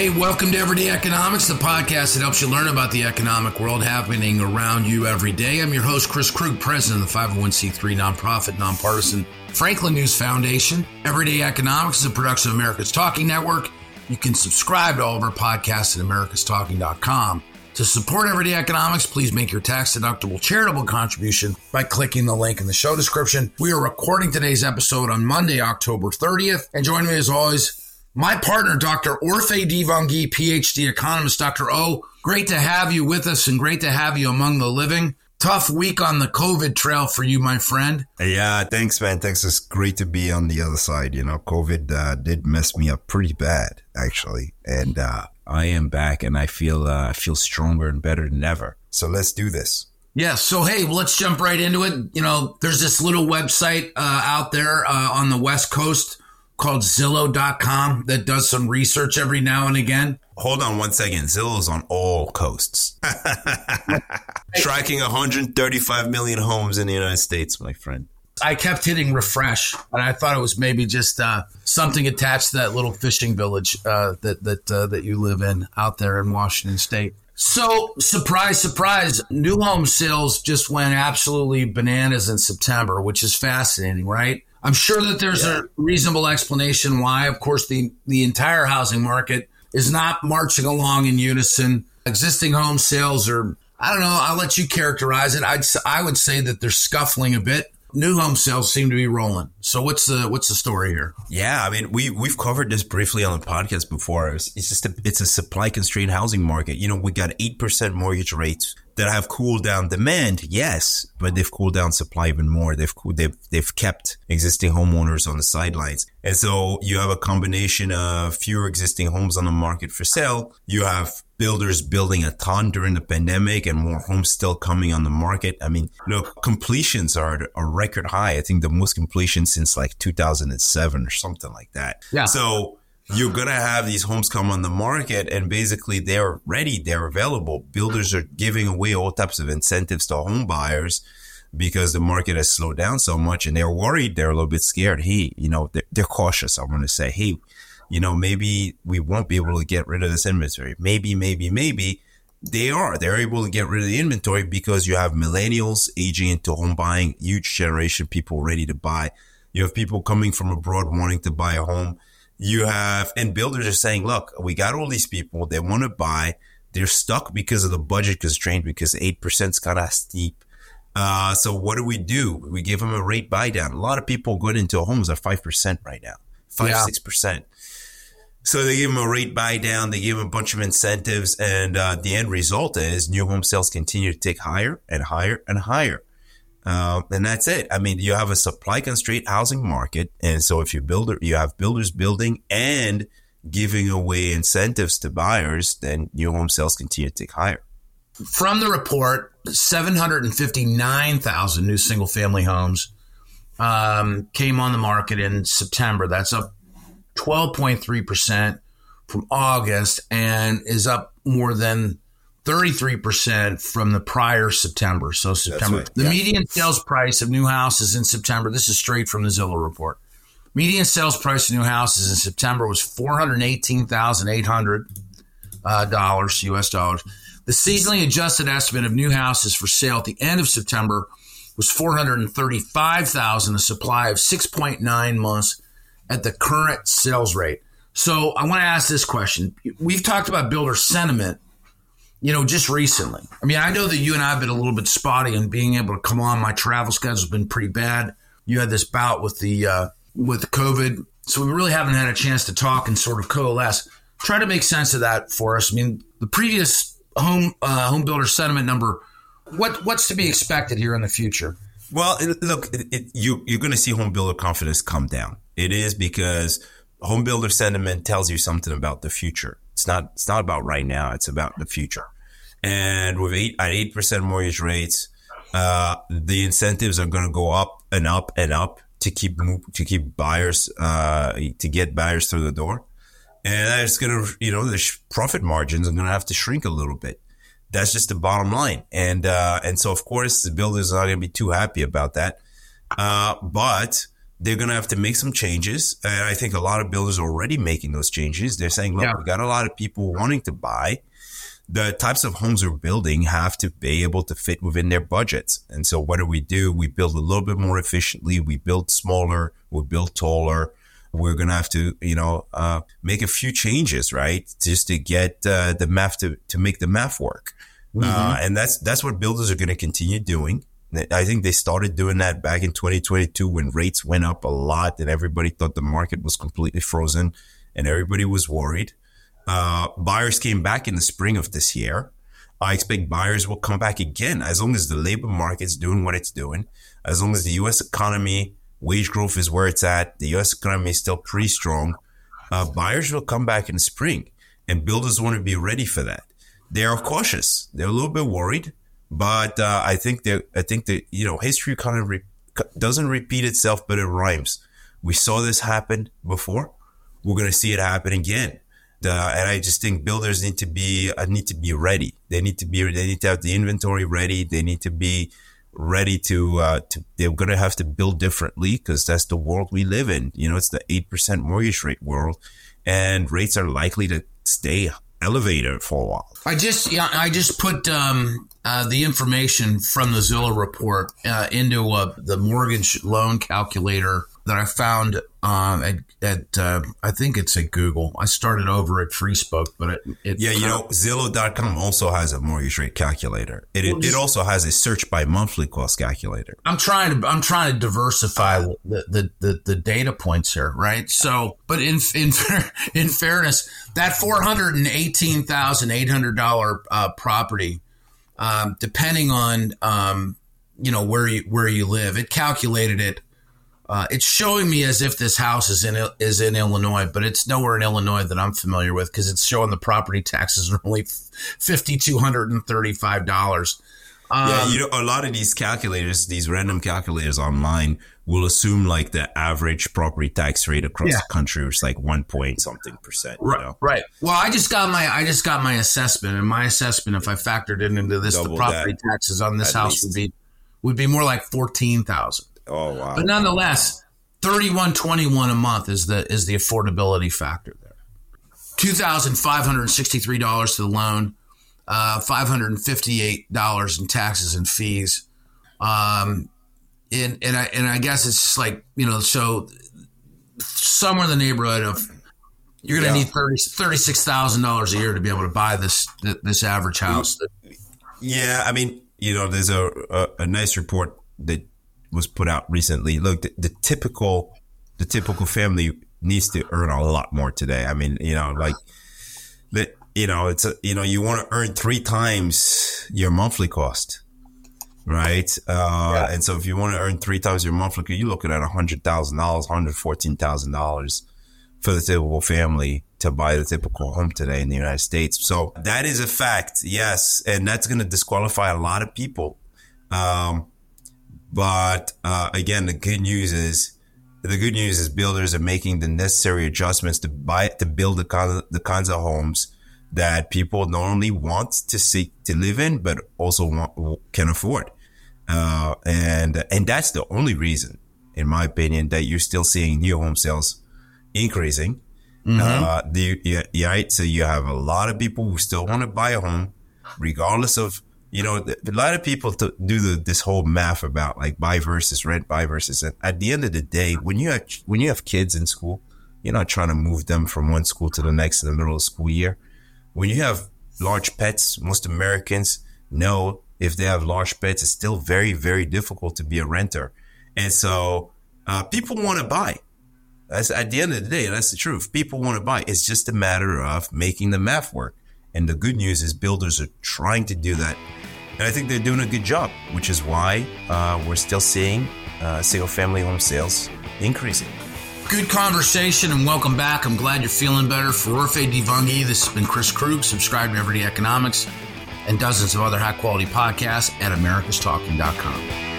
Hey, welcome to Everyday Economics, the podcast that helps you learn about the economic world happening around you every day. I'm your host, Chris Krug, president of the 501c3 nonprofit, nonpartisan Franklin News Foundation. Everyday Economics is a production of America's Talking Network. You can subscribe to all of our podcasts at americastalking.com. To support Everyday Economics, please make your tax deductible charitable contribution by clicking the link in the show description. We are recording today's episode on Monday, October 30th. And join me as always, my partner, Dr. Orphe Divounguy, PhD economist. Dr. O, great to have you with us and great to have you among the living. Tough week on the COVID trail for you, my friend. Yeah, thanks, man. Thanks. It's great to be on the other side. You know, COVID uh, did mess me up pretty bad, actually, and uh, I am back, and I feel uh, I feel stronger and better than ever. So let's do this. Yeah. So hey, let's jump right into it. You know, there's this little website uh, out there uh, on the West Coast called Zillow.com that does some research every now and again. Hold on one second. Zillow's on all coasts. Tracking 135 million homes in the United States, my friend. I kept hitting refresh, and I thought it was maybe just uh, something attached to that little fishing village uh, that that uh, that you live in out there in Washington State. So, surprise, surprise, new home sales just went absolutely bananas in September, which is fascinating, right? I'm sure that there's yeah. a reasonable explanation why. Of course, the, the entire housing market is not marching along in unison. Existing home sales are, I don't know, I'll let you characterize it. I'd, I would say that they're scuffling a bit new home sales seem to be rolling. So what's the what's the story here? Yeah, I mean we we've covered this briefly on the podcast before. It's, it's just a, it's a supply constrained housing market. You know, we got eight percent mortgage rates that have cooled down demand, yes, but they've cooled down supply even more. They've they've they've kept existing homeowners on the sidelines, and so you have a combination of fewer existing homes on the market for sale. You have builders building a ton during the pandemic and more homes still coming on the market. I mean, look, completions are a record high. I think the most completions since like 2007 or something like that. Yeah. So you're going to have these homes come on the market and basically they're ready, they're available. Builders are giving away all types of incentives to home buyers because the market has slowed down so much and they're worried, they're a little bit scared. Hey, you know, they're, they're cautious. I want to say, hey, you know, maybe we won't be able to get rid of this inventory. Maybe, maybe, maybe they are. They're able to get rid of the inventory because you have millennials aging into home buying, huge generation people ready to buy. You have people coming from abroad wanting to buy a home you have, and builders are saying, look, we got all these people, they want to buy, they're stuck because of the budget constraint because 8% is kind of steep. Uh, so what do we do? We give them a rate buy down. A lot of people going into homes are 5% right now, 5 yeah. 6%. So they give them a rate buy down, they give them a bunch of incentives, and uh, the end result is new home sales continue to take higher and higher and higher. Uh, and that's it. I mean, you have a supply constrained housing market, and so if you builder, you have builders building and giving away incentives to buyers, then new home sales continue to take higher. From the report, 759,000 new single family homes um, came on the market in September. That's up 12.3% from August and is up more than 33% from the prior September. So September, right. the yeah. median sales price of new houses in September, this is straight from the Zillow report. Median sales price of new houses in September was 418,800 uh, dollars, US dollars. The seasonally adjusted estimate of new houses for sale at the end of September was 435,000, a supply of 6.9 months at the current sales rate. So I want to ask this question. We've talked about builder sentiment you know, just recently. I mean, I know that you and I have been a little bit spotty in being able to come on. My travel schedule's been pretty bad. You had this bout with the uh, with COVID, so we really haven't had a chance to talk and sort of coalesce. Try to make sense of that for us. I mean, the previous home uh, home builder sentiment number. What what's to be expected here in the future? Well, look, it, it, you you're going to see home builder confidence come down. It is because home builder sentiment tells you something about the future. It's not it's not about right now. It's about the future. And with eight at eight percent mortgage rates, uh, the incentives are going to go up and up and up to keep to keep buyers uh, to get buyers through the door, and that's going to you know the profit margins are going to have to shrink a little bit. That's just the bottom line, and uh, and so of course the builders are not going to be too happy about that. Uh, but they're going to have to make some changes. And I think a lot of builders are already making those changes. They're saying, look, yeah. we got a lot of people wanting to buy. The types of homes we're building have to be able to fit within their budgets. And so what do we do? We build a little bit more efficiently. We build smaller. We build taller. We're going to have to, you know, uh, make a few changes, right? Just to get uh, the math to, to make the math work. Mm-hmm. Uh, and that's, that's what builders are going to continue doing. I think they started doing that back in 2022 when rates went up a lot and everybody thought the market was completely frozen and everybody was worried. Uh, buyers came back in the spring of this year. I expect buyers will come back again as long as the labor market's doing what it's doing, as long as the U.S. economy wage growth is where it's at, the U.S. economy is still pretty strong. Uh, buyers will come back in the spring, and builders want to be ready for that. They are cautious. They're a little bit worried. But uh, I think that I think that you know history kind of re- doesn't repeat itself, but it rhymes. We saw this happen before. We're to see it happen again. Uh, and I just think builders need to be uh, need to be ready. They need to be they need to have the inventory ready. They need to be ready to uh, to they're to have to build differently because that's the world we live in. You know, it's the eight percent mortgage rate world, and rates are likely to stay elevated for a while. I just yeah, I just put um, uh, the information from the Zillow report uh, into uh, the mortgage loan calculator that I found um, at, at uh, I think it's at Google. I started over at FreeSpoke, but it, it yeah, you know, Zillow.com also has a mortgage rate calculator. It, well, just, it also has a search by monthly cost calculator. I'm trying to I'm trying to diversify the the, the, the data points here, right? So, but in in in fairness, that four hundred and eighteen thousand eight hundred dollar uh, property, um, depending on um, you know where you where you live, it calculated it uh, it's showing me as if this house is in is in Illinois, but it's nowhere in Illinois that I'm familiar with because it's showing the property taxes are only fifty two hundred and thirty five dollars. Um, yeah, you know, a lot of these calculators, these random calculators online, will assume like the average property tax rate across yeah. the country is like one point something percent. Right, know? right. Well, I just got my I just got my assessment, and my assessment, if I factored it into this, Double the property that, taxes on this house least. would be would be more like fourteen thousand. Oh wow! But nonetheless, thirty one twenty one a month is the is the affordability factor there. Two thousand five hundred sixty three dollars to the loan, uh, five hundred and fifty eight dollars in taxes and fees. Um, and and I and I guess it's just like you know so somewhere in the neighborhood of you're going to yeah. need 30, $36,000 a year to be able to buy this this average house. Yeah, I mean, you know, there's a, a, a nice report that was put out recently. Look, the, the typical the typical family needs to earn a lot more today. I mean, you know, like that. You know, it's a, you know, you want to earn three times your monthly cost, right? Uh, yeah. And so, if you want to earn three times your monthly, you're looking at a hundred thousand dollars, hundred fourteen thousand dollars for the typical family to buy the typical home today in the United States. So that is a fact, yes, and that's going to disqualify a lot of people. Um, but uh, again, the good news is the good news is builders are making the necessary adjustments to buy to build the kind of, the kinds of homes that people not only want to seek to live in, but also want, can afford. Uh, and and that's the only reason, in my opinion, that you're still seeing new home sales increasing. Mm-hmm. Uh, the, yeah, yeah, right. So you have a lot of people who still want to buy a home, regardless of you know, a lot of people to do the, this whole math about like buy versus rent, buy versus rent. At the end of the day, when you have when you have kids in school, you're not trying to move them from one school to the next in the middle of the school year. When you have large pets, most Americans know if they have large pets, it's still very, very difficult to be a renter. And so uh, people want to buy. That's at the end of the day, that's the truth. People want to buy. It's just a matter of making the math work. And the good news is builders are trying to do that and I think they're doing a good job, which is why uh, we're still seeing uh, single family home sales increasing. Good conversation and welcome back. I'm glad you're feeling better. For Orphe Divounguy, this has been Chris Krug. Subscribe to Everyday Economics and dozens of other high quality podcasts at americastalking.com.